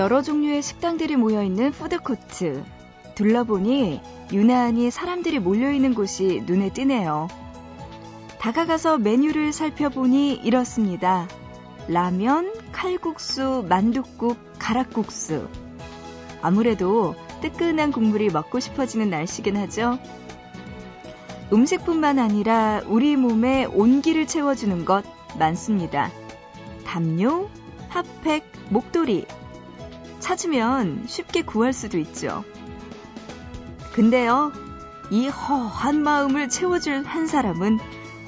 여러 종류의 식당들이 모여 있는 푸드코트. 둘러보니 유난히 사람들이 몰려 있는 곳이 눈에 띄네요. 다가가서 메뉴를 살펴보니 이렇습니다. 라면, 칼국수, 만둣국, 가락국수. 아무래도 뜨끈한 국물이 먹고 싶어지는 날씨긴 하죠. 음식뿐만 아니라 우리 몸에 온기를 채워주는 것 많습니다. 담요, 핫팩, 목도리. 찾으면 쉽게 구할 수도 있죠. 근데요, 이 허한 마음을 채워줄 한 사람은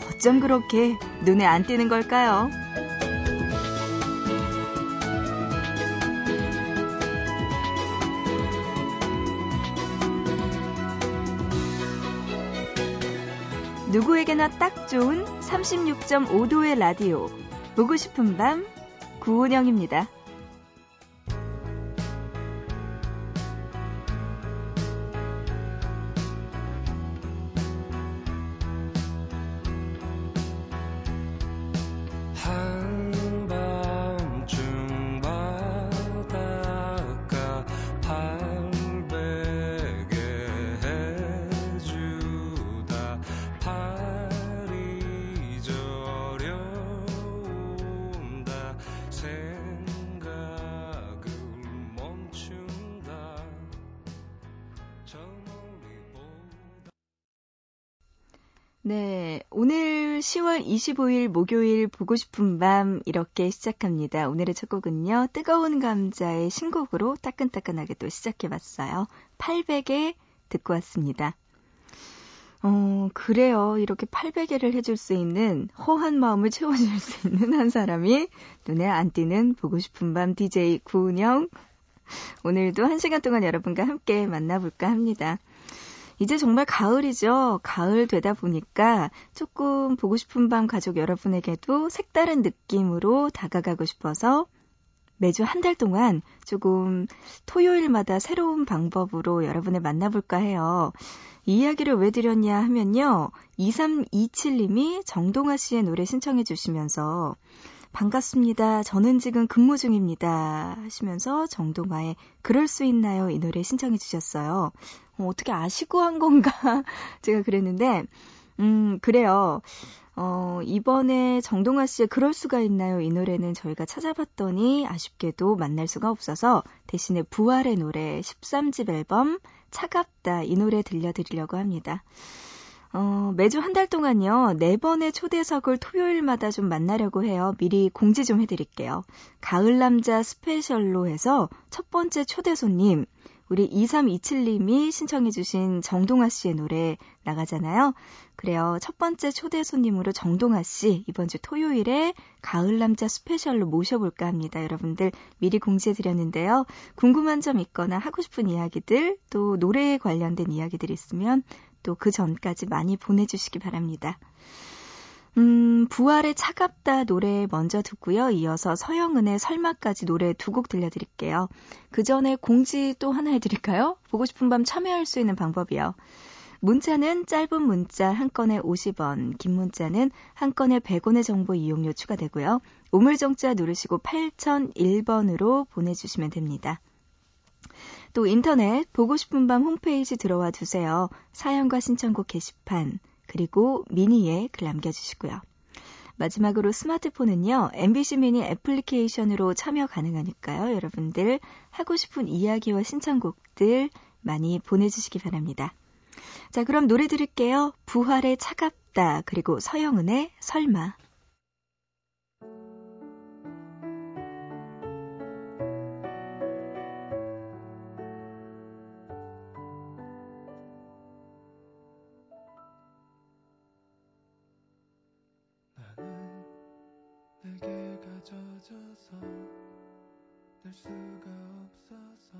어쩜 그렇게 눈에 안 띄는 걸까요? 누구에게나 딱 좋은 36.5도의 라디오. 보고 싶은 밤, 구은영입니다. 10월 25일 목요일 보고 싶은 밤 이렇게 시작합니다. 오늘의 첫 곡은요. 뜨거운 감자의 신곡으로 따끈따끈하게 또 시작해봤어요. 800에 듣고 왔습니다. 어, 그래요. 이렇게 800개를 해줄 수 있는 허한 마음을 채워줄 수 있는 한 사람이 눈에 안 띄는 보고 싶은 밤 DJ 구은영. 오늘도 한 시간 동안 여러분과 함께 만나볼까 합니다. 이제 정말 가을이죠. 가을 되다 보니까 조금 보고 싶은 밤 가족 여러분에게도 색다른 느낌으로 다가가고 싶어서 매주 한 달 동안 조금 토요일마다 새로운 방법으로 여러분을 만나볼까 해요. 이 이야기를 왜 드렸냐 하면요. 2327님이 정동아 씨의 노래 신청해 주시면서 반갑습니다. 저는 지금 근무 중입니다. 하시면서 정동아의 그럴 수 있나요? 이 노래 신청해 주셨어요. 어, 어떻게 아시고 한 건가? 제가 그랬는데, 음, 그래요. 어, 이번에 정동아 씨의 그럴 수가 있나요? 이 노래는 저희가 찾아봤더니 아쉽게도 만날 수가 없어서 대신에 부활의 노래 13집 앨범 차갑다 이 노래 들려드리려고 합니다. 어, 매주 한 달 동안요, 네 번의 초대석을 토요일마다 좀 만나려고 해요. 미리 공지 좀 해드릴게요. 가을 남자 스페셜로 해서 첫 번째 초대 손님, 우리 2327님이 신청해주신 정동아 씨의 노래 나가잖아요. 그래요. 첫 번째 초대 손님으로 정동아 씨, 이번 주 토요일에 가을 남자 스페셜로 모셔볼까 합니다. 여러분들 미리 공지해드렸는데요. 궁금한 점 있거나 하고 싶은 이야기들, 또 노래에 관련된 이야기들 있으면 또 그 전까지 많이 보내주시기 바랍니다. 음, 부활의 차갑다 노래 먼저 듣고요. 이어서 서영은의 설마까지 노래 두 곡 들려드릴게요. 그 전에 공지 또 하나 해드릴까요? 보고 싶은 밤 참여할 수 있는 방법이요. 문자는 짧은 문자 한 건에 50원, 긴 문자는 한 건에 100원의 정보 이용료 추가되고요. 우물정자 누르시고 8001번으로 보내주시면 됩니다. 또 인터넷 보고 싶은 밤 홈페이지 들어와 주세요. 사연과 신청곡 게시판 그리고 미니에 글 남겨주시고요. 마지막으로 스마트폰은요, MBC 미니 애플리케이션으로 참여 가능하니까요. 여러분들 하고 싶은 이야기와 신청곡들 많이 보내주시기 바랍니다. 자, 그럼 노래 들을게요. 부활의 차갑다, 그리고 서영은의 설마. 젖어서 날 수가 없어서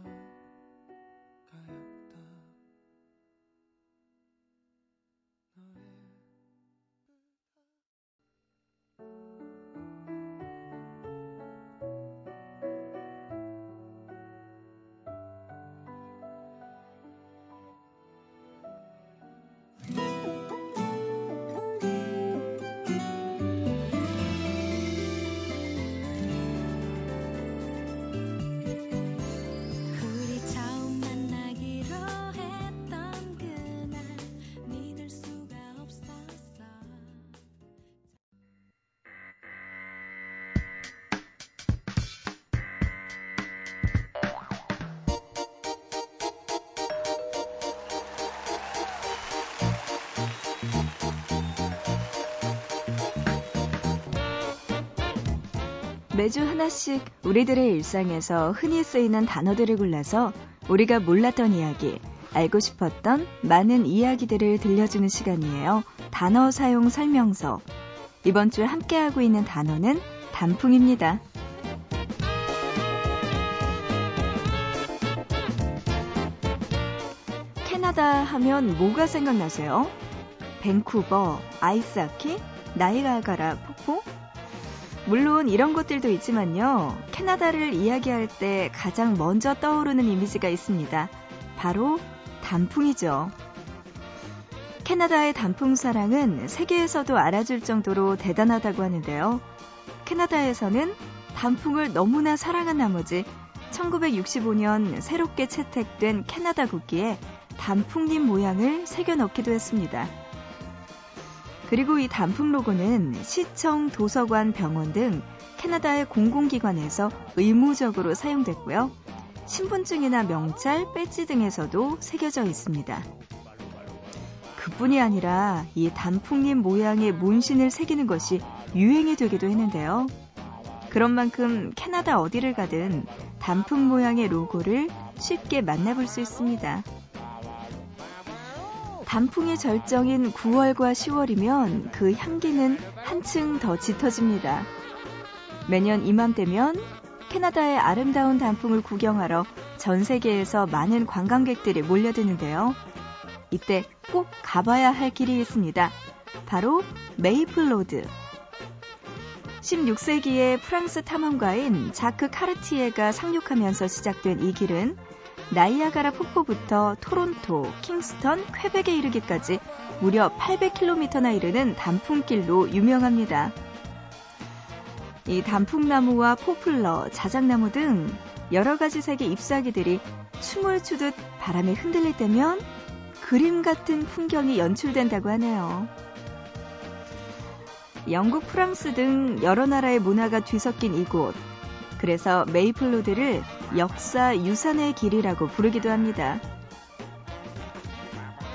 매주 하나씩 우리들의 일상에서 흔히 쓰이는 단어들을 골라서 우리가 몰랐던 이야기, 알고 싶었던 많은 이야기들을 들려주는 시간이에요. 단어 사용 설명서. 이번 주 함께하고 있는 단어는 단풍입니다. 캐나다 하면 뭐가 생각나세요? 밴쿠버, 아이스하키, 나이가가라 폭포? 물론 이런 것들도 있지만요. 캐나다를 이야기할 때 가장 먼저 떠오르는 이미지가 있습니다. 바로 단풍이죠. 캐나다의 단풍 사랑은 세계에서도 알아줄 정도로 대단하다고 하는데요. 캐나다에서는 단풍을 너무나 사랑한 나머지 1965년 새롭게 채택된 캐나다 국기에 단풍잎 모양을 새겨 넣기도 했습니다. 그리고 이 단풍 로고는 시청, 도서관, 병원 등 캐나다의 공공기관에서 의무적으로 사용됐고요. 신분증이나 명찰, 배지 등에서도 새겨져 있습니다. 그뿐이 아니라 이 단풍잎 모양의 문신을 새기는 것이 유행이 되기도 했는데요. 그런 만큼 캐나다 어디를 가든 단풍 모양의 로고를 쉽게 만나볼 수 있습니다. 단풍의 절정인 9월과 10월이면 그 향기는 한층 더 짙어집니다. 매년 이맘때면 캐나다의 아름다운 단풍을 구경하러 전 세계에서 많은 관광객들이 몰려드는데요. 이때 꼭 가봐야 할 길이 있습니다. 바로 메이플 로드. 16세기의 프랑스 탐험가인 자크 카르티에가 상륙하면서 시작된 이 길은 나이아가라 폭포부터 토론토, 킹스턴, 퀘벡에 이르기까지 무려 800km나 이르는 단풍길로 유명합니다. 이 단풍나무와 포플러, 자작나무 등 여러 가지 색의 잎사귀들이 춤을 추듯 바람에 흔들릴 때면 그림 같은 풍경이 연출된다고 하네요. 영국, 프랑스 등 여러 나라의 문화가 뒤섞인 이곳. 그래서 메이플로드를 역사 유산의 길이라고 부르기도 합니다.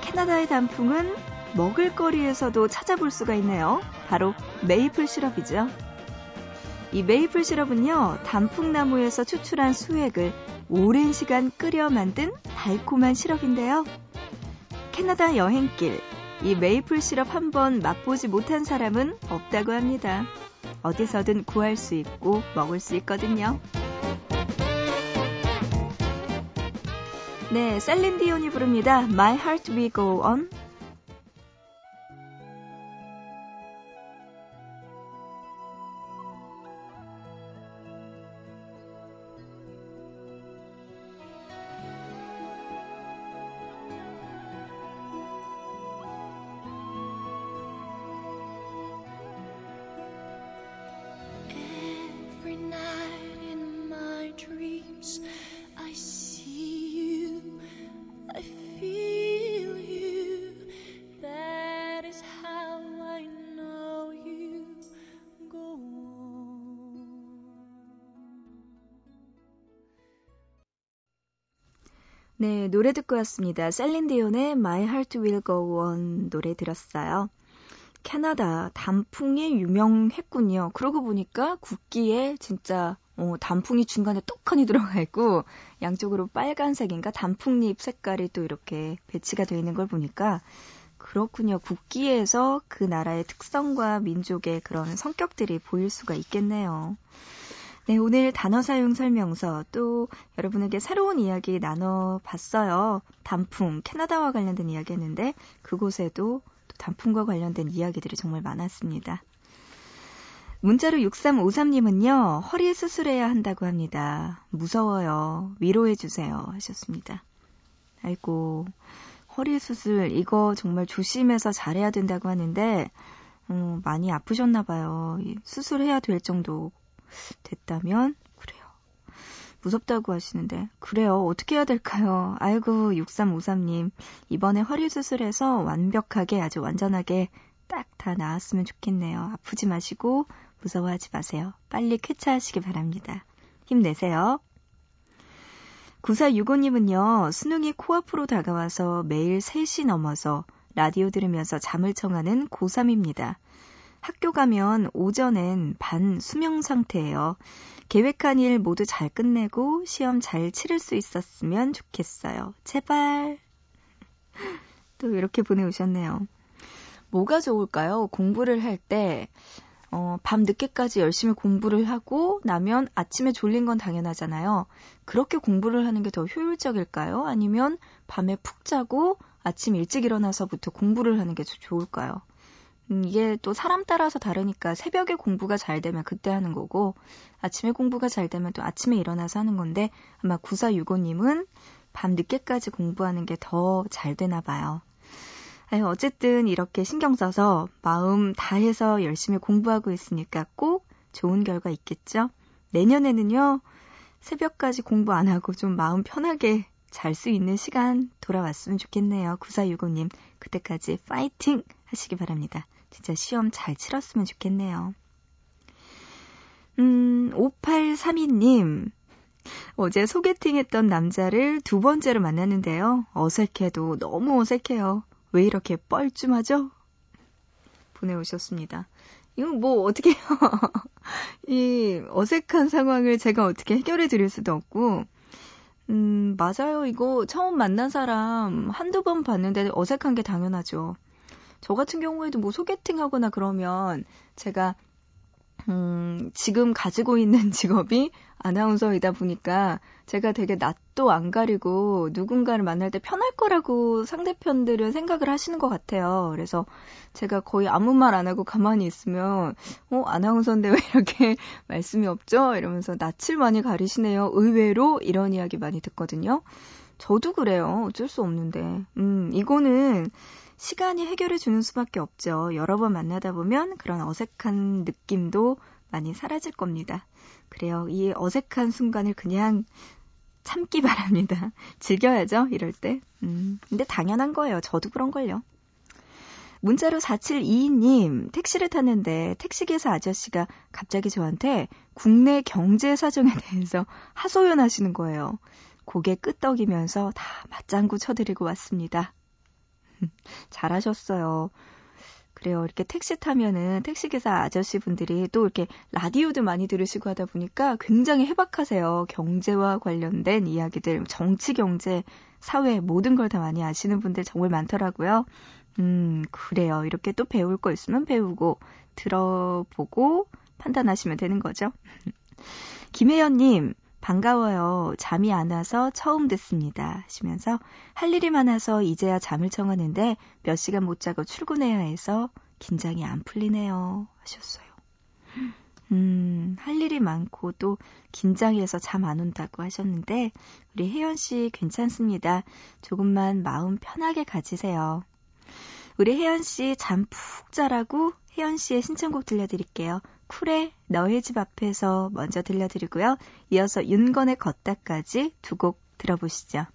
캐나다의 단풍은 먹을거리에서도 찾아볼 수가 있네요. 바로 메이플 시럽이죠. 이 메이플 시럽은요, 단풍나무에서 추출한 수액을 오랜 시간 끓여 만든 달콤한 시럽인데요. 캐나다 여행길, 이 메이플 시럽 한번 맛보지 못한 사람은 없다고 합니다. 어디서든 구할 수 있고 먹을 수 있거든요. 네, 셀린 디온이 부릅니다. My Heart Will Go On. 네, 노래 듣고 왔습니다. 셀린디온의 My Heart Will Go On 노래 들었어요. 캐나다 단풍이 유명했군요. 그러고 보니까 국기에 진짜 어, 단풍이 중간에 똑하니 들어가 있고 양쪽으로 빨간색인가 단풍잎 색깔이 또 이렇게 배치가 되어 있는 걸 보니까 그렇군요. 국기에서 그 나라의 특성과 민족의 그런 성격들이 보일 수가 있겠네요. 네, 오늘 단어 사용 설명서 또 여러분에게 새로운 이야기 나눠봤어요. 단풍, 캐나다와 관련된 이야기 했는데 그곳에도 또 단풍과 관련된 이야기들이 정말 많았습니다. 문자로 6353님은요, 허리 수술해야 한다고 합니다. 무서워요. 위로해주세요. 하셨습니다. 아이고, 허리 수술, 이거 정말 조심해서 잘해야 된다고 하는데, 음, 많이 아프셨나봐요. 수술해야 될 정도 됐다면 그래요. 무섭다고 하시는데 그래요. 어떻게 해야 될까요? 아이고 6353님 이번에 허리 수술해서 완벽하게 아주 완전하게 딱 다 나았으면 좋겠네요. 아프지 마시고 무서워하지 마세요. 빨리 쾌차하시기 바랍니다. 힘내세요. 9465님은요, 수능이 코앞으로 다가와서 매일 3시 넘어서 라디오 들으면서 잠을 청하는 고3입니다. 학교 가면 오전엔 반 수명 상태예요. 계획한 일 모두 잘 끝내고 시험 잘 치를 수 있었으면 좋겠어요. 제발. 또 이렇게 보내오셨네요. 뭐가 좋을까요? 공부를 할 때, 어, 밤 늦게까지 열심히 공부를 하고 나면 아침에 졸린 건 당연하잖아요. 그렇게 공부를 하는 게 더 효율적일까요? 아니면 밤에 푹 자고 아침 일찍 일어나서부터 공부를 하는 게 좋을까요? 음, 이게 또 사람 따라서 다르니까 새벽에 공부가 잘 되면 그때 하는 거고 아침에 공부가 잘 되면 또 아침에 일어나서 하는 건데 아마 9465님은 밤 늦게까지 공부하는 게 더 잘 되나 봐요. 아유, 어쨌든 이렇게 신경 써서 마음 다해서 열심히 공부하고 있으니까 꼭 좋은 결과 있겠죠? 내년에는요, 새벽까지 공부 안 하고 좀 마음 편하게 잘 수 있는 시간 돌아왔으면 좋겠네요. 9465님, 그때까지 파이팅 하시기 바랍니다. 진짜 시험 잘 치렀으면 좋겠네요. 음, 5832님. 어제 소개팅 했던 남자를 두 번째로 만났는데요. 어색해도 너무 어색해요. 왜 이렇게 뻘쭘하죠? 보내오셨습니다. 이건 뭐 어떻게 해요? 이 어색한 상황을 제가 어떻게 해결해 드릴 수도 없고, 음, 맞아요. 이거 처음 만난 사람 한두 번 봤는데 어색한 게 당연하죠. 저 같은 경우에도 뭐 소개팅 하거나 그러면 제가 음, 지금 가지고 있는 직업이 아나운서이다 보니까 제가 되게 낯도 안 가리고 누군가를 만날 때 편할 거라고 상대편들은 생각을 하시는 것 같아요. 그래서 제가 거의 아무 말 안 하고 가만히 있으면, 어, 아나운서인데 왜 이렇게 말씀이 없죠? 이러면서 낯을 많이 가리시네요. 의외로 이런 이야기 많이 듣거든요. 저도 그래요. 어쩔 수 없는데. 음, 이거는 시간이 해결해 주는 수밖에 없죠. 여러 번 만나다 보면 그런 어색한 느낌도 많이 사라질 겁니다. 그래요. 이 어색한 순간을 그냥 참기 바랍니다. 즐겨야죠, 이럴 때. 음, 근데 당연한 거예요. 저도 그런걸요. 문자로 4722님, 택시를 탔는데 택시기사 아저씨가 갑자기 저한테 국내 경제 사정에 대해서 하소연하시는 거예요. 고개 끄덕이면서 다 맞장구 쳐드리고 왔습니다. 잘하셨어요. 그래요. 이렇게 택시 타면은 택시기사 아저씨 분들이 또 이렇게 라디오도 많이 들으시고 하다 보니까 굉장히 해박하세요. 경제와 관련된 이야기들, 정치, 경제, 사회, 모든 걸 다 많이 아시는 분들 정말 많더라고요. 음, 그래요. 이렇게 또 배울 거 있으면 배우고, 들어보고 판단하시면 되는 거죠. 김혜연님, 반가워요. 잠이 안 와서 처음 듣습니다. 하시면서 할 일이 많아서 이제야 잠을 청하는데 몇 시간 못 자고 출근해야 해서 긴장이 안 풀리네요. 하셨어요. 음, 할 일이 많고 또 긴장해서 잠 안 온다고 하셨는데 우리 혜연 씨 괜찮습니다. 조금만 마음 편하게 가지세요. 우리 혜연 씨 잠 푹 자라고 혜연 씨의 신청곡 들려드릴게요. 쿨의 너의 집 앞에서 먼저 들려드리고요. 이어서 윤건의 걷다까지 두 곡 들어보시죠.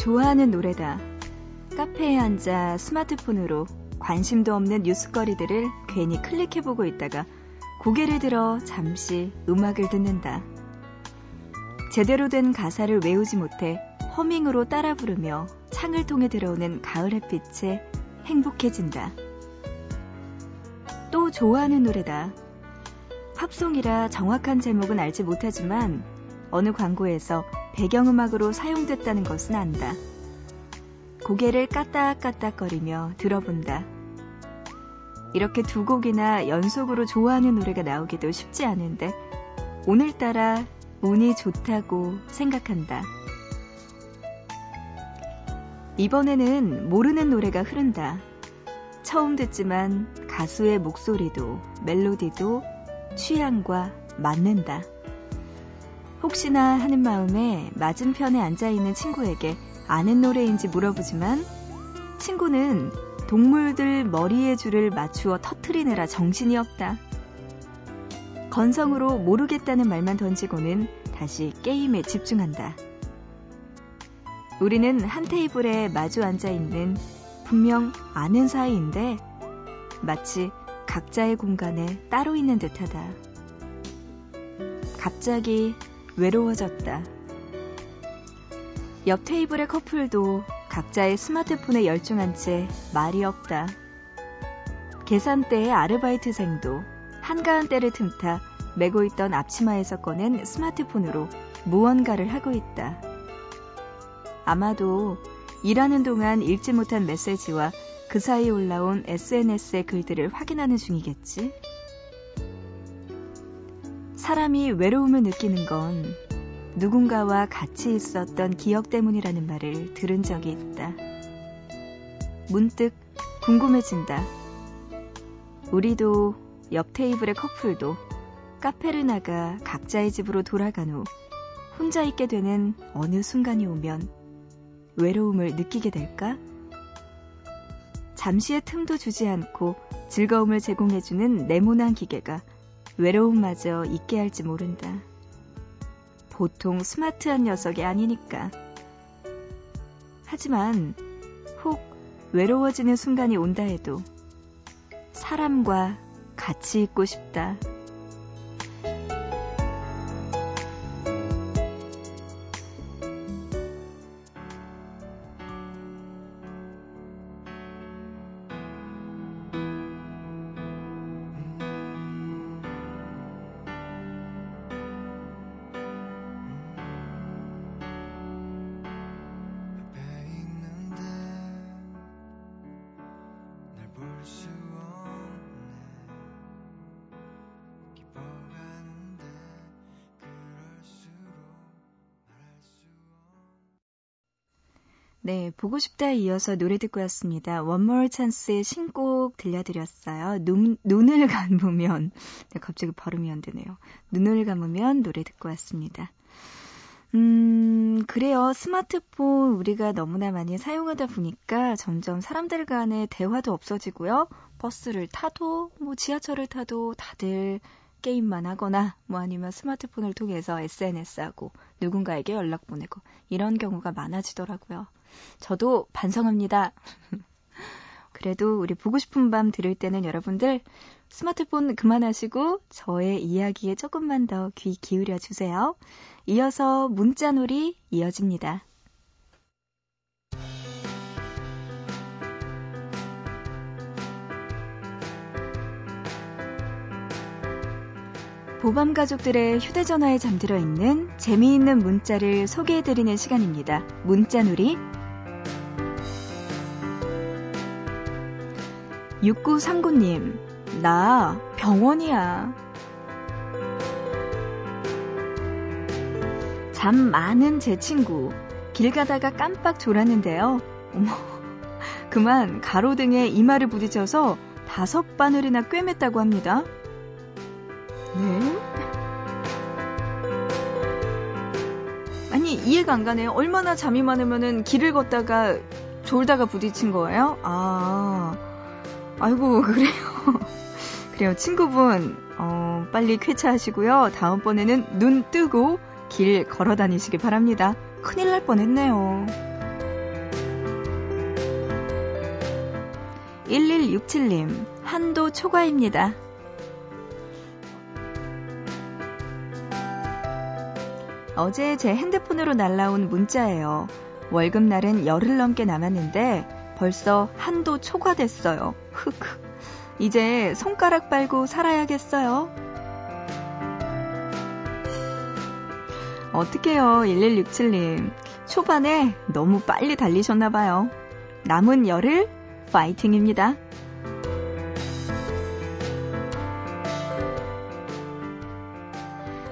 좋아하는 노래다. 카페에 앉아 스마트폰으로 관심도 없는 뉴스거리들을 괜히 클릭해보고 있다가 고개를 들어 잠시 음악을 듣는다. 제대로 된 가사를 외우지 못해 허밍으로 따라 부르며 창을 통해 들어오는 가을 햇빛에 행복해진다. 또 좋아하는 노래다. 팝송이라 정확한 제목은 알지 못하지만 어느 광고에서 배경음악으로 사용됐다는 것은 안다. 고개를 까딱까딱거리며 들어본다. 이렇게 두 곡이나 연속으로 좋아하는 노래가 나오기도 쉽지 않은데 오늘따라 운이 좋다고 생각한다. 이번에는 모르는 노래가 흐른다. 처음 듣지만 가수의 목소리도 멜로디도 취향과 맞는다. 혹시나 하는 마음에 맞은편에 앉아있는 친구에게 아는 노래인지 물어보지만 친구는 동물들 머리에 줄을 맞추어 터트리느라 정신이 없다. 건성으로 모르겠다는 말만 던지고는 다시 게임에 집중한다. 우리는 한 테이블에 마주 앉아 있는 분명 아는 사이인데 마치 각자의 공간에 따로 있는 듯하다. 갑자기 외로워졌다. 옆 테이블의 커플도 각자의 스마트폰에 열중한 채 말이 없다. 계산대의 아르바이트생도 한가한 때를 틈타 메고 있던 앞치마에서 꺼낸 스마트폰으로 무언가를 하고 있다. 아마도 일하는 동안 읽지 못한 메시지와 그 사이 올라온 SNS의 글들을 확인하는 중이겠지? 사람이 외로움을 느끼는 건 누군가와 같이 있었던 기억 때문이라는 말을 들은 적이 있다. 문득 궁금해진다. 우리도 옆 테이블의 커플도 카페를 나가 각자의 집으로 돌아간 후 혼자 있게 되는 어느 순간이 오면 외로움을 느끼게 될까? 잠시의 틈도 주지 않고 즐거움을 제공해주는 네모난 기계가 외로움마저 있게 할지 모른다. 보통 스마트한 녀석이 아니니까. 하지만 혹 외로워지는 순간이 온다 해도 사람과 같이 있고 싶다. 네, 보고 싶다에 이어서 노래 듣고 왔습니다. 원몰 찬스의 신곡 들려드렸어요. 눈, 눈을 감으면, 네, 갑자기 발음이 안 되네요. 눈을 감으면 노래 듣고 왔습니다. 음, 그래요. 스마트폰 우리가 너무나 많이 사용하다 보니까 점점 사람들 간의 대화도 없어지고요. 버스를 타도, 뭐 지하철을 타도 다들 게임만 하거나 뭐 아니면 스마트폰을 통해서 SNS하고 누군가에게 연락 보내고 이런 경우가 많아지더라고요. 저도 반성합니다. 그래도 우리 보고 싶은 밤 들을 때는 여러분들 스마트폰 그만하시고 저의 이야기에 조금만 더 귀 기울여 주세요. 이어서 문자놀이 이어집니다. 보밤 가족들의 휴대전화에 잠들어 있는 재미있는 문자를 소개해드리는 시간입니다. 문자놀이 6939님, 나 병원이야. 잠 많은 제 친구, 길 가다가 깜빡 졸았는데요. 어머, 그만 가로등에 이마를 부딪혀서 다섯 바늘이나 꿰맸다고 합니다. 네? 아니, 이해가 안 가네요. 얼마나 잠이 많으면은 길을 걷다가 졸다가 부딪힌 거예요? 아. 아이고, 그래요. 그래요. 친구분, 어, 빨리 쾌차하시고요. 다음번에는 눈 뜨고 길 걸어 다니시기 바랍니다. 큰일 날 뻔했네요. 1167님, 한도 초과입니다. 어제 제 핸드폰으로 날라온 문자예요. 월급날은 열흘 넘게 남았는데 벌써 한도 초과됐어요. 흑흑. 이제 손가락 빨고 살아야겠어요. 어떡해요, 1167님. 초반에 너무 빨리 달리셨나봐요. 남은 열흘, 파이팅입니다.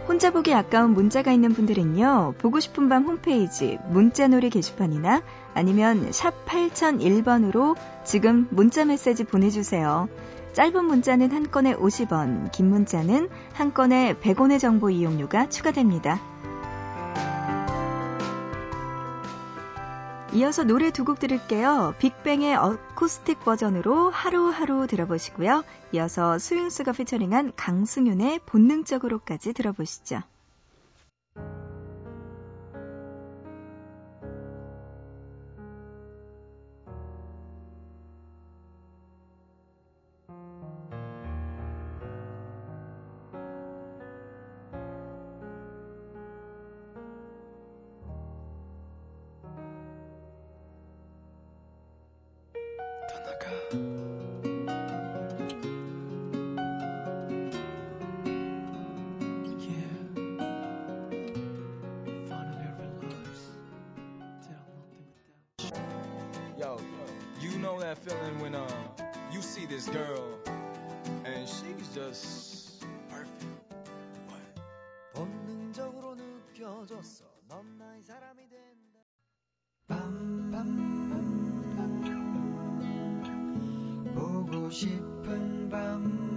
혼자 보기 아까운 문자가 있는 분들은요, 보고 싶은 밤 홈페이지 문자놀이 게시판이나 아니면 샵 8001번으로 지금 문자 메시지 보내주세요. 짧은 문자는 한 건에 50원, 긴 문자는 한 건에 100원의 정보 이용료가 추가됩니다. 이어서 노래 두 곡 들을게요. 빅뱅의 어쿠스틱 버전으로 하루하루 들어보시고요. 이어서 스윙스가 피처링한 강승윤의 본능적으로까지 들어보시죠. 느껴졌어. 넌 나의 사람이 된다. 밤밤밤 보고 싶은 밤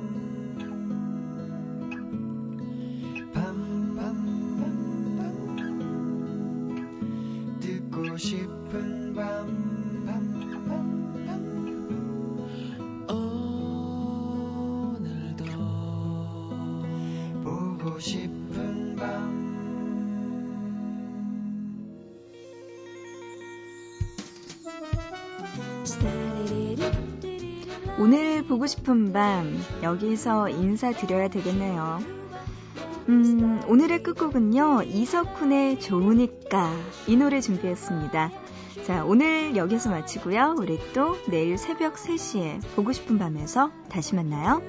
보고 싶은 밤, 여기서 인사드려야 되겠네요. 음, 오늘의 끝곡은요, 이석훈의 좋으니까 이 노래 준비했습니다. 자, 오늘 여기서 마치고요. 우리 또 내일 새벽 3시에 보고 싶은 밤에서 다시 만나요.